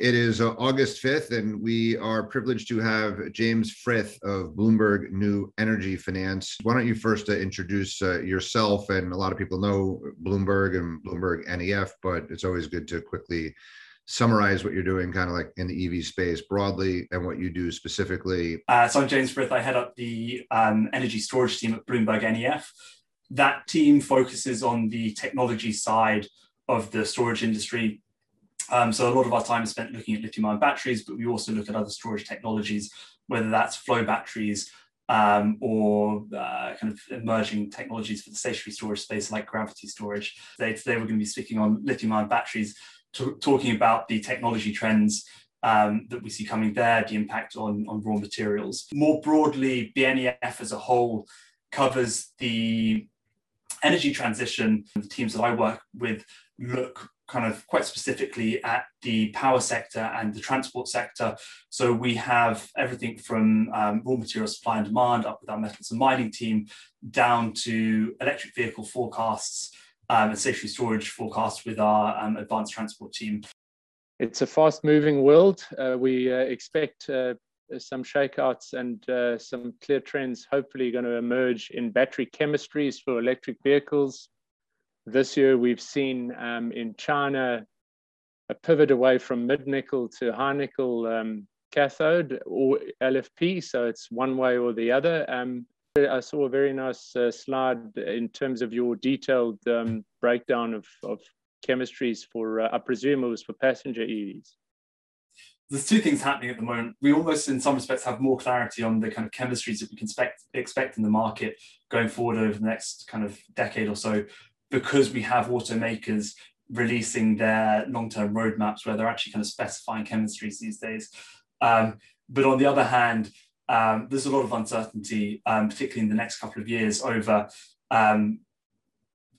It is uh, August 5th, and we are privileged to have James Frith of Bloomberg New Energy Finance. Why don't you first uh, introduce uh, yourself? And a lot of people know Bloomberg and Bloomberg NEF, but it's always good to quickly summarize what you're doing kind of like in the EV space broadly and what you do specifically. Uh, so I'm James Frith. I head up the um, energy storage team at Bloomberg NEF. That team focuses on the technology side of the storage industry um, so a lot of our time is spent looking at lithium ion batteries, but we also look at other storage technologies, whether that's flow batteries um, or uh, kind of emerging technologies for the stationary storage space like gravity storage. Today, today we're going to be speaking on lithium ion batteries, talking about the technology trends um, that we see coming there, the impact on, on raw materials. More broadly, BNEF as a whole covers the energy transition. The teams that I work with look kind of quite specifically at the power sector and the transport sector. So we have everything from um, raw material supply and demand up with our metals and mining team down to electric vehicle forecasts um, and stationary storage forecasts with our um, advanced transport team. It's a fast moving world. Uh, we uh, expect uh, some shakeouts and uh, some clear trends hopefully going to emerge in battery chemistries for electric vehicles this year, we've seen um, in China a pivot away from mid nickel to high nickel um, cathode or LFP. So it's one way or the other. Um, I saw a very nice uh, slide in terms of your detailed um, breakdown of, of chemistries for, uh, I presume it was for passenger EVs. There's two things happening at the moment. We almost, in some respects, have more clarity on the kind of chemistries that we can expect, expect in the market going forward over the next kind of decade or so because we have automakers releasing their long-term roadmaps where they're actually kind of specifying chemistries these days. Um, but on the other hand, um, there's a lot of uncertainty, um, particularly in the next couple of years, over um,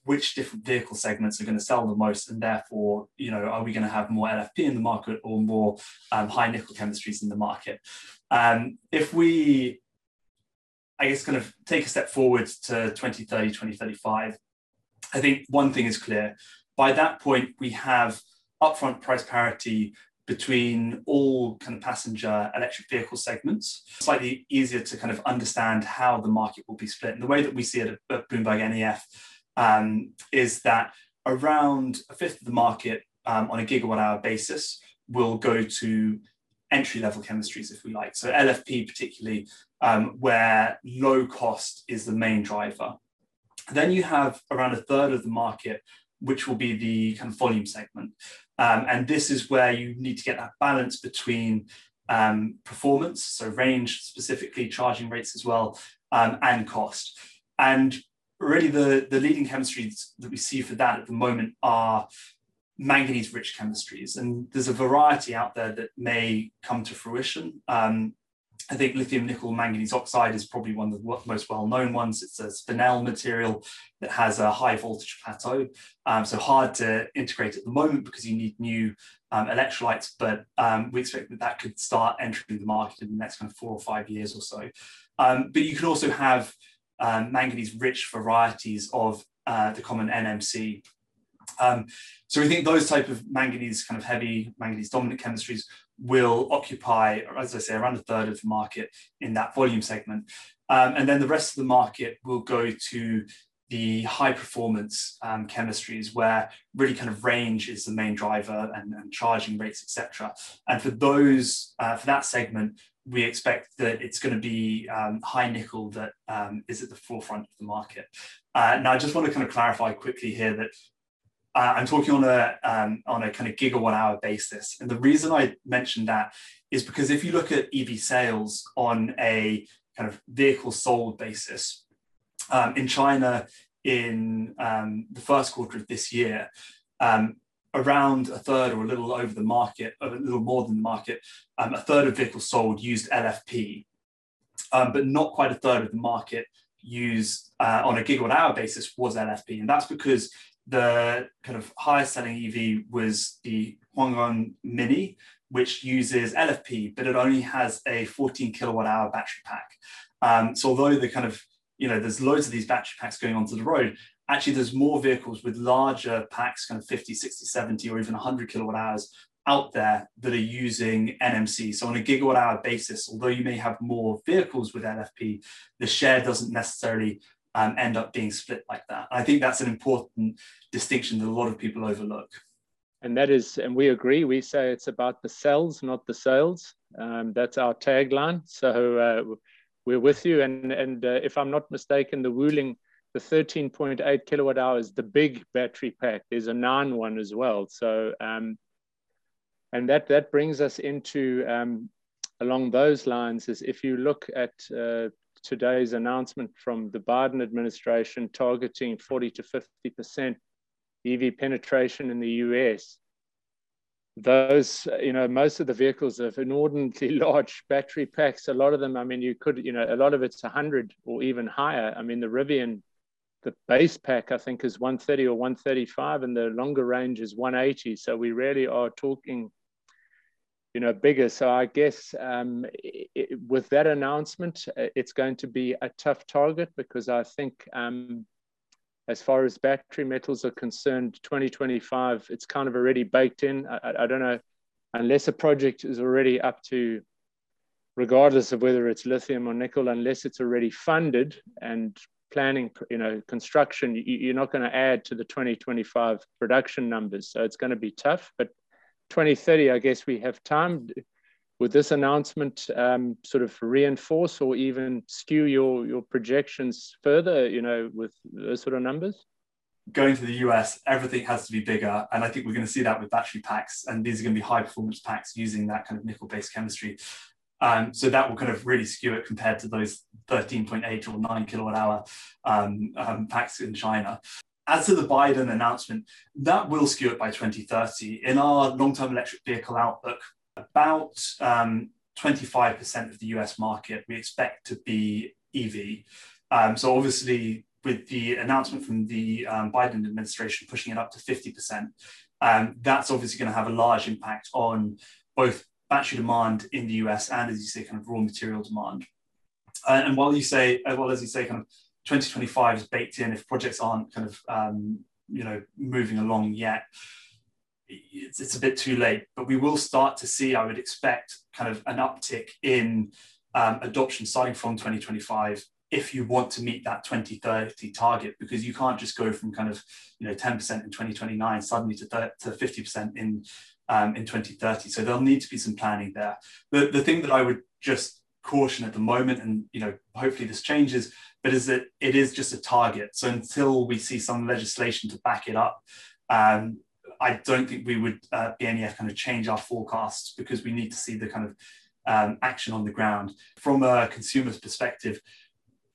which different vehicle segments are going to sell the most, and therefore, you know, are we going to have more LFP in the market or more um, high nickel chemistries in the market? Um, if we, I guess, kind of take a step forward to 2030, 2035, I think one thing is clear. By that point, we have upfront price parity between all kind of passenger electric vehicle segments. Slightly easier to kind of understand how the market will be split. And the way that we see it at Bloomberg NEF um, is that around a fifth of the market um, on a gigawatt hour basis will go to entry level chemistries, if we like. So LFP, particularly, um, where low cost is the main driver. Then you have around a third of the market, which will be the kind of volume segment. Um, and this is where you need to get that balance between um, performance, so range specifically, charging rates as well, um, and cost. And really the, the leading chemistries that we see for that at the moment are manganese rich chemistries. And there's a variety out there that may come to fruition. Um, I think lithium nickel manganese oxide is probably one of the most well known ones. It's a spinel material that has a high voltage plateau. Um, so hard to integrate at the moment because you need new um, electrolytes, but um, we expect that that could start entering the market in the next kind of four or five years or so. Um, but you can also have um, manganese rich varieties of uh, the common NMC. Um, so we think those type of manganese kind of heavy manganese dominant chemistries will occupy, as I say, around a third of the market in that volume segment. Um, and then the rest of the market will go to the high performance um, chemistries where really kind of range is the main driver and, and charging rates, etc. And for those, uh, for that segment, we expect that it's going to be um, high nickel that um, is at the forefront of the market. Uh, now, I just want to kind of clarify quickly here that uh, I'm talking on a um, on a kind of gigawatt hour basis, and the reason I mentioned that is because if you look at EV sales on a kind of vehicle sold basis um, in China in um, the first quarter of this year, um, around a third or a little over the market, a little more than the market, um, a third of vehicles sold used LFP, um, but not quite a third of the market used uh, on a gigawatt hour basis was LFP, and that's because the kind of highest selling EV was the Hongguang Mini, which uses LFP, but it only has a 14 kilowatt hour battery pack. Um, so although the kind of, you know, there's loads of these battery packs going onto the road, actually there's more vehicles with larger packs, kind of 50, 60, 70, or even 100 kilowatt hours out there that are using NMC. So on a gigawatt hour basis, although you may have more vehicles with LFP, the share doesn't necessarily um, end up being split like that. I think that's an important distinction that a lot of people overlook. And that is, and we agree. We say it's about the cells, not the sales. Um, that's our tagline. So uh, we're with you. And and uh, if I'm not mistaken, the Wuling, the 13.8 kilowatt hours, the big battery pack. There's a nine one as well. So um, and that that brings us into um, along those lines. Is if you look at uh, today's announcement from the Biden administration targeting 40 to 50 percent EV penetration in the US, those, you know, most of the vehicles have inordinately large battery packs. A lot of them, I mean, you could, you know, a lot of it's 100 or even higher. I mean, the Rivian, the base pack, I think, is 130 or 135, and the longer range is 180. So we really are talking, you know, bigger. So I guess um, it, with that announcement, uh, it's going to be a tough target because I think um, as far as battery metals are concerned, 2025, it's kind of already baked in. I, I, don't know, unless a project is already up to, regardless of whether it's lithium or nickel, unless it's already funded and planning, you know, construction, you, are not going to add to the 2025 production numbers. So it's going to be tough. But 2030, I guess we have time. Would this announcement um, sort of reinforce or even skew your your projections further you know with those sort of numbers? Going to the us everything has to be bigger. And i think we're going to see that with battery packs. And these are going to be high performance packs using that kind of nickel based chemistry. Um, so that will kind of really skew it compared to those 13.8 or 9 kilowatt hour um, um, packs in china as to the Biden announcement, that will skew it by 2030. In our long term electric vehicle outlook, about um, 25% of the US market we expect to be EV. Um, so obviously, with the announcement from the um, Biden administration pushing it up to 50%, um, that's obviously going to have a large impact on both battery demand in the US and, as you say, kind of raw material demand. Uh, and while you say, uh, well, as you say, kind of 2025 is baked in. If projects aren't kind of um, you know moving along yet it's, it's a bit too late, but we will start to see, I would expect, kind of an uptick in um, adoption starting from 2025 if you want to meet that 2030 target because you can't just go from kind of you know 10% in 2029 suddenly to, to 50% in um, in 2030 so there'll need to be some planning there. The, the thing that i would just caution at the moment and you know hopefully this changes but is that it is just a target so until we see some legislation to back it up um, I don't think we would uh, BNEF kind of change our forecasts because we need to see the kind of um, action on the ground. From a consumer's perspective,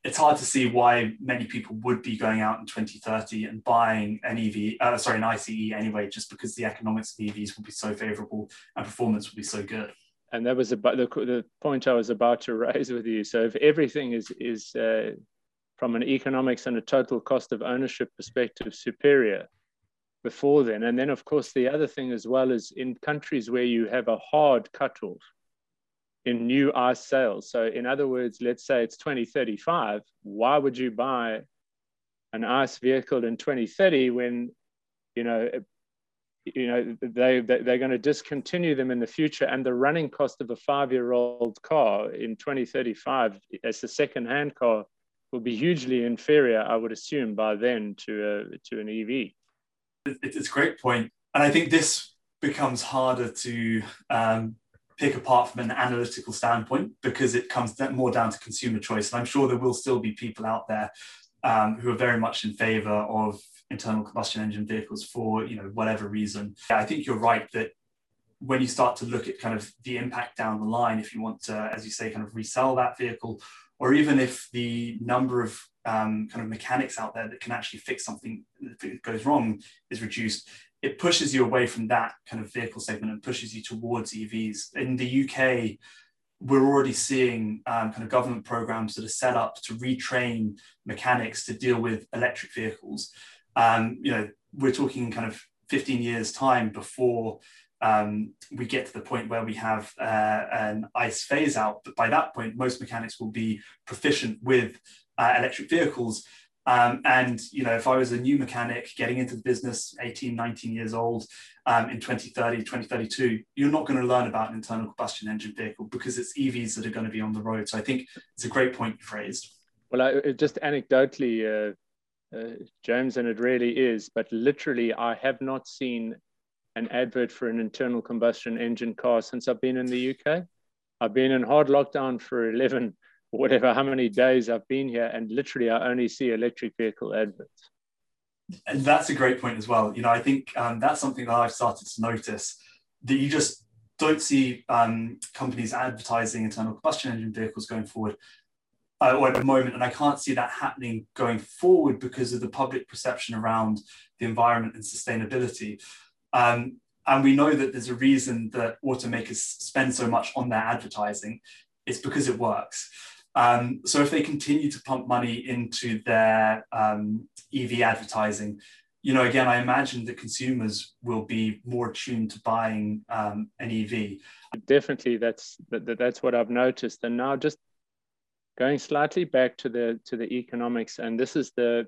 it's hard to see why many people would be going out in 2030 and buying an EV, uh, sorry, an ICE anyway, just because the economics of EVs will be so favorable and performance will be so good. And that was about the, the point I was about to raise with you. So if everything is is uh, from an economics and a total cost of ownership perspective superior, before then. And then, of course, the other thing as well is in countries where you have a hard cutoff in new ICE sales. So, in other words, let's say it's 2035, why would you buy an ICE vehicle in 2030 when, you know, you know they they're going to discontinue them in the future and the running cost of a five year old car in 2035 as a second hand car will be hugely inferior i would assume by then to a, to an ev it's a great. And I think this becomes harder to um, pick apart from an analytical standpoint because it comes more down to consumer choice. And I'm sure there will still be people out there um, who are very much in favor of internal combustion engine vehicles for you know whatever reason. I think you're right that when you start to look at kind of the impact down the line, if you want to, as you say, kind of resell that vehicle, or even if the number of um, kind of mechanics out there that can actually fix something it goes wrong is reduced, it pushes you away from that kind of vehicle segment and pushes you towards EVs. In the UK, we're already seeing um, kind of government programs that are set up to retrain mechanics to deal with electric vehicles. Um, you know, we're talking kind of 15 years time before um, we get to the point where we have uh, an ICE phase out. But by that point, most mechanics will be proficient with uh, electric vehicles. Um, and you know, if I was a new mechanic getting into the business, 18, 19 years old, um, in 2030, 2032, you're not going to learn about an internal combustion engine vehicle because it's EVs that are going to be on the road. So I think it's a great point you've raised. Well, I, just anecdotally, uh, uh, James, and it really is, but literally, I have not seen an advert for an internal combustion engine car since I've been in the UK. I've been in hard lockdown for 11 whatever how many days I've been here, and literally I only see electric vehicle adverts. And that's a great point as well. You know, I think um, that's something that I've started to notice that you just don't see um, companies advertising internal combustion engine vehicles going forward uh, or at the moment, and I can't see that happening going forward because of the public perception around the environment and sustainability. Um, and we know that there's a reason that automakers spend so much on their advertising. It's because it works. Um, so if they continue to pump money into their um, EV advertising, you know, again, I imagine that consumers will be more attuned to buying um, an EV. Definitely, that's that, that's what I've noticed. And now, just going slightly back to the to the economics, and this is the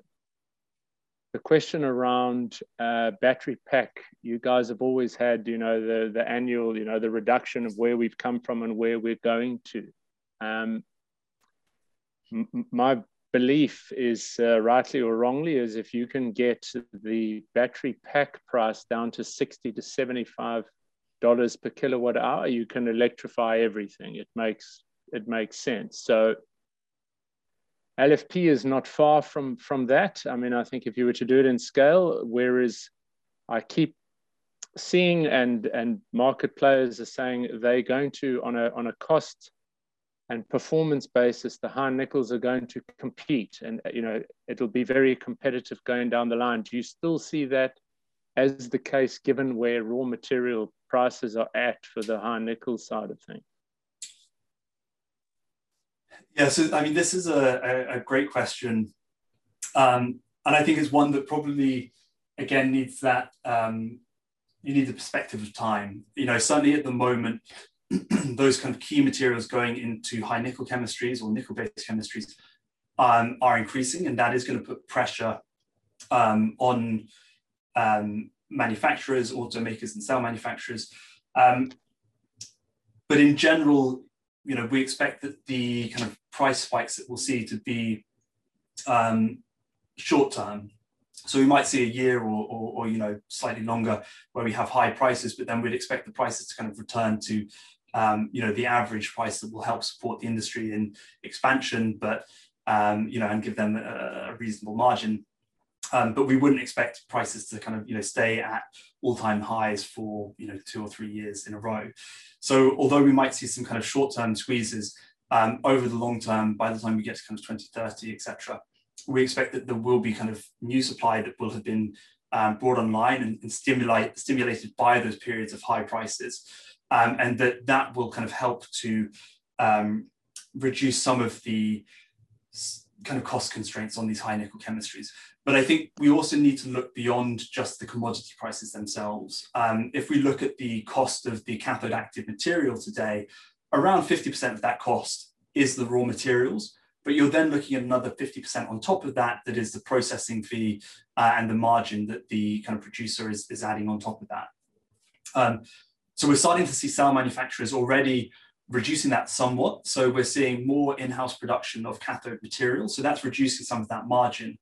the question around uh, battery pack. You guys have always had, you know, the the annual, you know, the reduction of where we've come from and where we're going to. Um, my belief is uh, rightly or wrongly is if you can get the battery pack price down to 60 to 75 dollars per kilowatt hour you can electrify everything it makes it makes sense so lfp is not far from from that i mean i think if you were to do it in scale whereas i keep seeing and and market players are saying they're going to on a on a cost and performance basis, the high nickels are going to compete, and you know it'll be very competitive going down the line. Do you still see that as the case, given where raw material prices are at for the high nickel side of things? Yeah, so I mean, this is a, a, a great question, um, and I think it's one that probably again needs that um, you need the perspective of time. You know, certainly at the moment, those kind of key materials going into high nickel chemistries or nickel based chemistries um, are increasing, and that is going to put pressure um, on um, manufacturers, automakers, and cell manufacturers. Um, but in general, you know, we expect that the kind of price spikes that we'll see to be um, short term. So we might see a year or, or, or, you know slightly longer where we have high prices, but then we'd expect the prices to kind of return to um, you know, the average price that will help support the industry in expansion, but um, you know, and give them a, a reasonable margin. Um, but we wouldn't expect prices to kind of you know stay at all-time highs for you know two or three years in a row. So although we might see some kind of short-term squeezes um, over the long term, by the time we get to kind of 2030, etc., we expect that there will be kind of new supply that will have been um, brought online and, and stimulate, stimulated by those periods of high prices um, and that that will kind of help to um, reduce some of the kind of cost constraints on these high nickel chemistries. But I think we also need to look beyond just the commodity prices themselves. Um, if we look at the cost of the cathode active material today, around 50% of that cost is the raw materials. But you're then looking at another 50% on top of that, that is the processing fee uh, and the margin that the kind of producer is, is adding on top of that. Um, so we're starting to see cell manufacturers already reducing that somewhat. So we're seeing more in-house production of cathode material. So that's reducing some of that margin.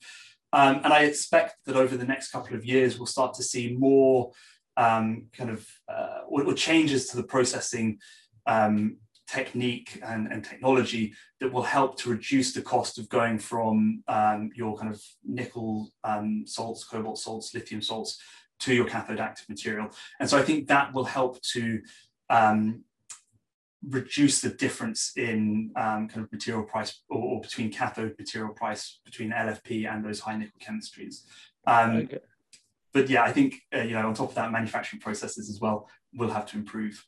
Um, and I expect that over the next couple of years, we'll start to see more um, kind of uh, or, or, changes to the processing um, technique and, and, technology that will help to reduce the cost of going from um, your kind of nickel um, salts, cobalt salts, lithium salts to your cathode active material. And so I think that will help to um, reduce the difference in um, kind of material price or, or, between cathode material price between LFP and those high nickel chemistries. Um, okay. But yeah, I think uh, you know on top of that, manufacturing processes as well will have to improve.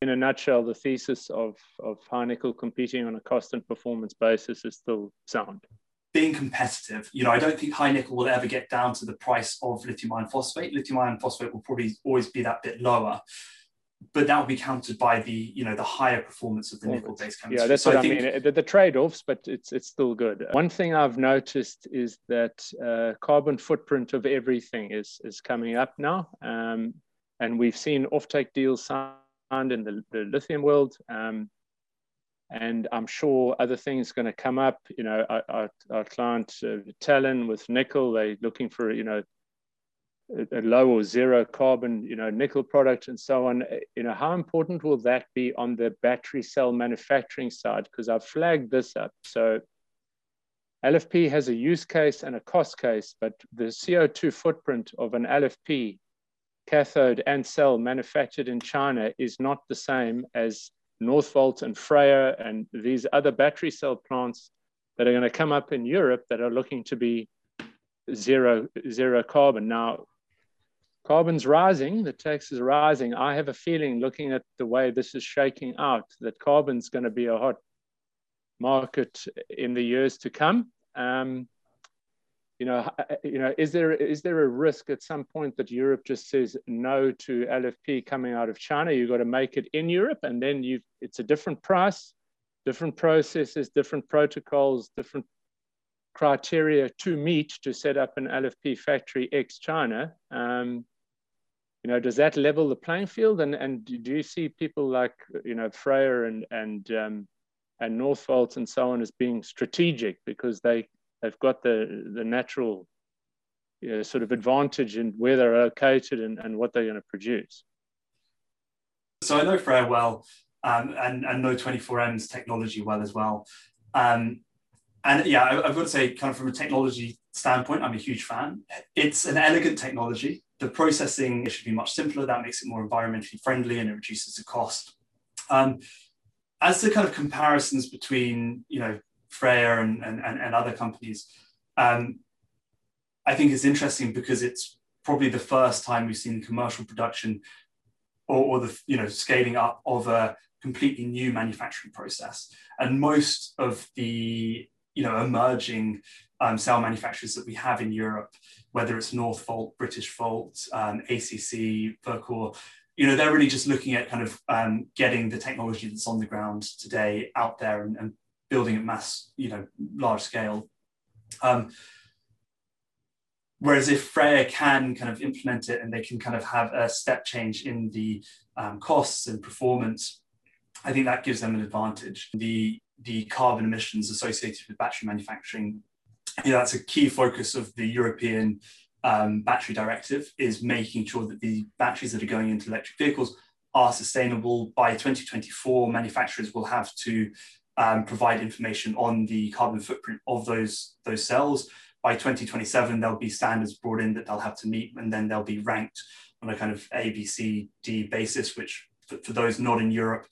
In a nutshell, the thesis of of high nickel competing on a cost and performance basis is still sound being competitive. You know, I don't think high nickel will ever get down to the price of lithium iron phosphate. Lithium iron phosphate will probably always be that bit lower. But that will be countered by the you know the higher performance of the nickel based chemistry. Yeah, that's so what I, mean. The, the trade offs, but it's it's still good. One thing I've noticed is that uh, carbon footprint of everything is is coming up now, um, and we've seen offtake deals signed in the, the lithium world. Um, and I'm sure other things going to come up. You know, our, our, our client uh, Talon with nickel, they're looking for you know a low or zero carbon, you know, nickel product and so on. You know, how important will that be on the battery cell manufacturing side? Because I've flagged this up. So LFP has a use case and a cost case, but the CO2 footprint of an LFP cathode and cell manufactured in China is not the same as Northvolt and FREYR and these other battery cell plants that are going to come up in Europe that are looking to be zero zero carbon. Now, carbon's rising, the tax is rising. I have a feeling, looking at the way this is shaking out, that carbon's going to be a hot market in the years to come. Um, you know, you know, is there is there a risk at some point that Europe just says no to LFP coming out of China? You've got to make it in Europe, and then you it's a different price, different processes, different protocols, different criteria to meet to set up an LFP factory ex China. Um, you know, does that level the playing field? And and do you see people like you know FREYR and and um, and Northvolt and so on as being strategic because they they've got the the natural you know, sort of advantage in where they're located and, and what they're going to produce. So I know FREYR well um, and, and know 24M's technology well as well. Um, and yeah, I, I've got to say, kind of from a technology standpoint, I'm a huge fan. It's an elegant technology. The processing it should be much simpler. That makes it more environmentally friendly and it reduces the cost. Um, as the kind of comparisons between, you know, FREYR and, and, and other companies, um, I think it's interesting because it's probably the first time we've seen commercial production or, or the you know scaling up of a completely new manufacturing process. And most of the you know emerging um, cell manufacturers that we have in Europe, whether it's Northvolt, Britishvolt, um, ACC, Verkor, you know they're really just looking at kind of um, getting the technology that's on the ground today out there and, and building at mass, you know, large scale. Um, whereas if FREYR can kind of implement it and they can kind of have a step change in the um, costs and performance, I think that gives them an advantage. The the carbon emissions associated with battery manufacturing, you know, that's a key focus of the European um, battery directive is making sure that the batteries that are going into electric vehicles are sustainable. By 2024, manufacturers will have to um, provide information on the carbon footprint of those, those cells. By 2027, there'll be standards brought in that they'll have to meet, and then they'll be ranked on a kind of A, B, C, D basis, which for, for those not in Europe,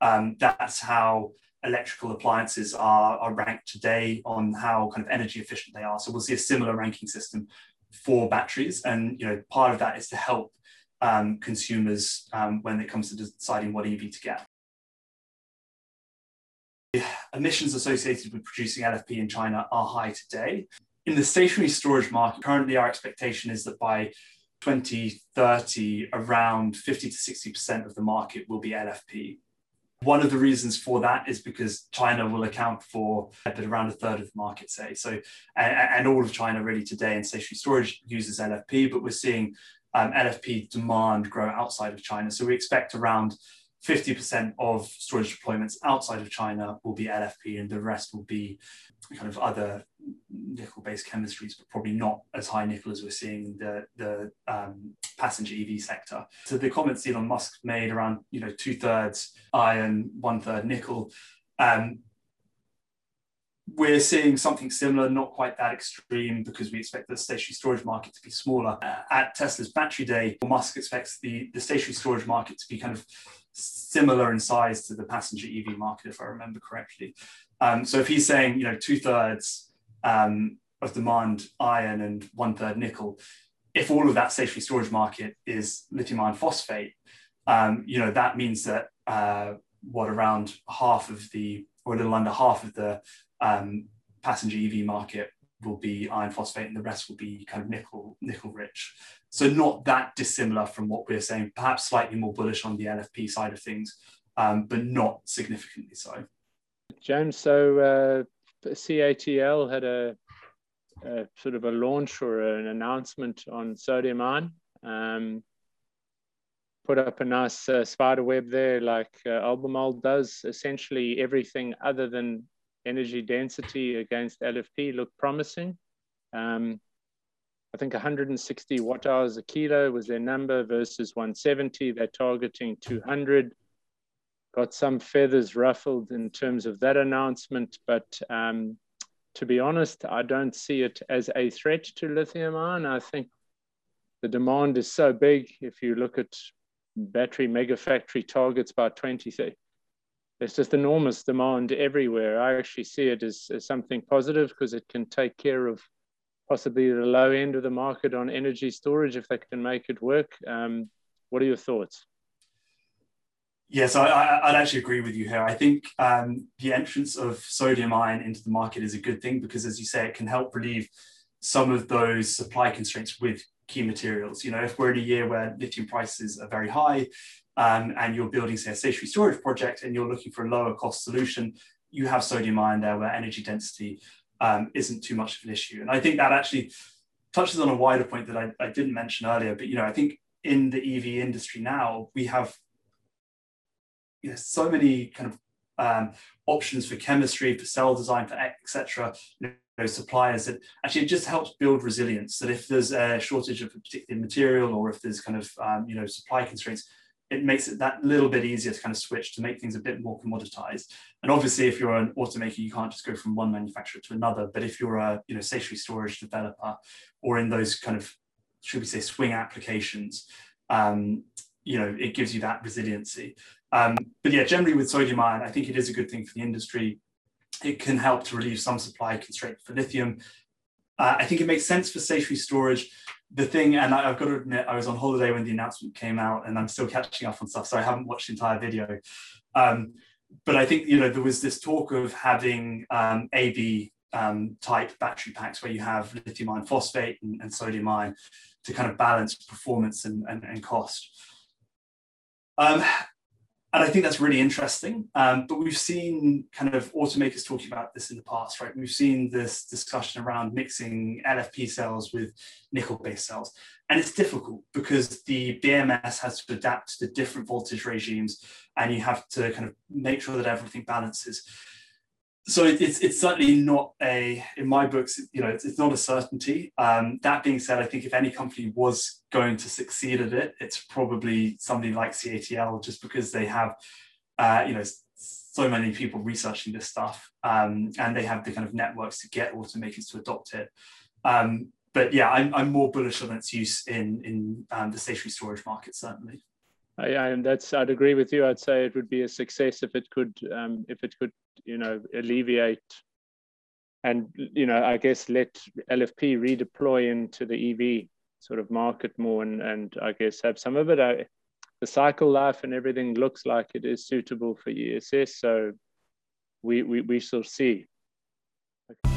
um, that's how electrical appliances are, are ranked today on how kind of energy efficient they are. So we'll see a similar ranking system for batteries. And you know, part of that is to help um, consumers um, when it comes to deciding what EV to get emissions associated with producing LFP in China are high today. In the stationary storage market, currently our expectation is that by 2030, around 50 to 60% of the market will be LFP. One of the reasons for that is because China will account for around a third of the market, say. So, and, and all of China really today in stationary storage uses LFP, but we're seeing um, LFP demand grow outside of China. So we expect around 50% of storage deployments outside of China will be LFP and the rest will be kind of other nickel based chemistries, but probably not as high nickel as we're seeing in the, the um, passenger EV sector. So the comments Elon Musk made around, you know, two thirds iron, one third nickel. Um, we're seeing something similar, not quite that extreme, because we expect the stationary storage market to be smaller. Uh, at Tesla's Battery Day, Musk expects the, the stationary storage market to be kind of similar in size to the passenger EV market, if I remember correctly. Um, so if he's saying, you know, two thirds um, of demand iron and one third nickel, if all of that stationary storage market is lithium iron phosphate, um, you know, that means that uh, what around half of the, or a little under half of the um, passenger EV market will be iron phosphate and the rest will be kind of nickel nickel rich. So not that dissimilar from what we're saying, perhaps slightly more bullish on the LFP side of things, um, but not significantly so. James, so uh, CATL had a, a, sort of a launch or an announcement on sodium ion. Um, put up a nice uh, spider web there like uh, Albemarle does. Essentially everything other than energy density against LFP looked promising. Um, I think 160 watt hours a kilo was their number versus 170. They're targeting 200. Got some feathers ruffled in terms of that announcement, but um, to be honest, I don't see it as a threat to lithium ion. I think the demand is so big. If you look at battery mega factory targets by 2030. There's just enormous demand everywhere. I actually see it as, as something positive because it can take care of possibly the low end of the market on energy storage if they can make it work. Um, what are your thoughts? Yes, I, would actually agree with you here. I think um, the entrance of sodium ion into the market is a good thing because, as you say, it can help relieve some of those supply constraints with key materials. You know, if we're in a year where lithium prices are very high um, and you're building, say, a stationary storage project and you're looking for a lower cost solution, you have sodium ion there where energy density um, isn't too much of an issue. And I think that actually touches on a wider point that I, I didn't mention earlier. But, you know, I think in the EV industry now, we have you know, so many kind of um, options for chemistry, for cell design, for etc. You know, suppliers that actually it just helps build resilience. That if there's a shortage of a particular material or if there's kind of um, you know supply constraints, it makes it that little bit easier to kind of switch to make things a bit more commoditized. And obviously, if you're an automaker, you can't just go from one manufacturer to another. But if you're a you know stationary storage developer or in those kind of should we say swing applications, um, you know it gives you that resiliency. Um, but yeah, generally with sodium ion, I think it is a good thing for the industry. It can help to relieve some supply constraint for lithium. Uh, I think it makes sense for stationary storage. The thing, and I, have got to admit, I was on holiday when the announcement came out, and I'm still catching up on stuff, so I haven't watched the entire video. Um, but I think you know there was this talk of having um, AB um, type battery packs where you have lithium iron phosphate and, and sodium ion to kind of balance performance and, and, and cost. Um, and I think that's really interesting. Um, but we've seen kind of automakers talking about this in the past, right? We've seen this discussion around mixing LFP cells with nickel-based cells, and it's difficult because the BMS has to adapt to the different voltage regimes, and you have to kind of make sure that everything balances so it, it's it's certainly not a in my books you know it's, it's not a certainty. Um, that being said i think if any company was going to succeed at it it's probably somebody like catl just because they have uh, you know so many people researching this stuff um, and they have the kind of networks to get automakers to adopt it. Um, but yeah I'm, I'm more bullish on its use in in um, the stationary storage market certainly I, I, that's I'd agree with you. I'd say it would be a success if it could um, if it could you know alleviate and you know I guess let LFP redeploy into the EV sort of market more and and I guess have some of it. I, the cycle life and everything looks like it is suitable for ESS. So we we, we shall see. Okay.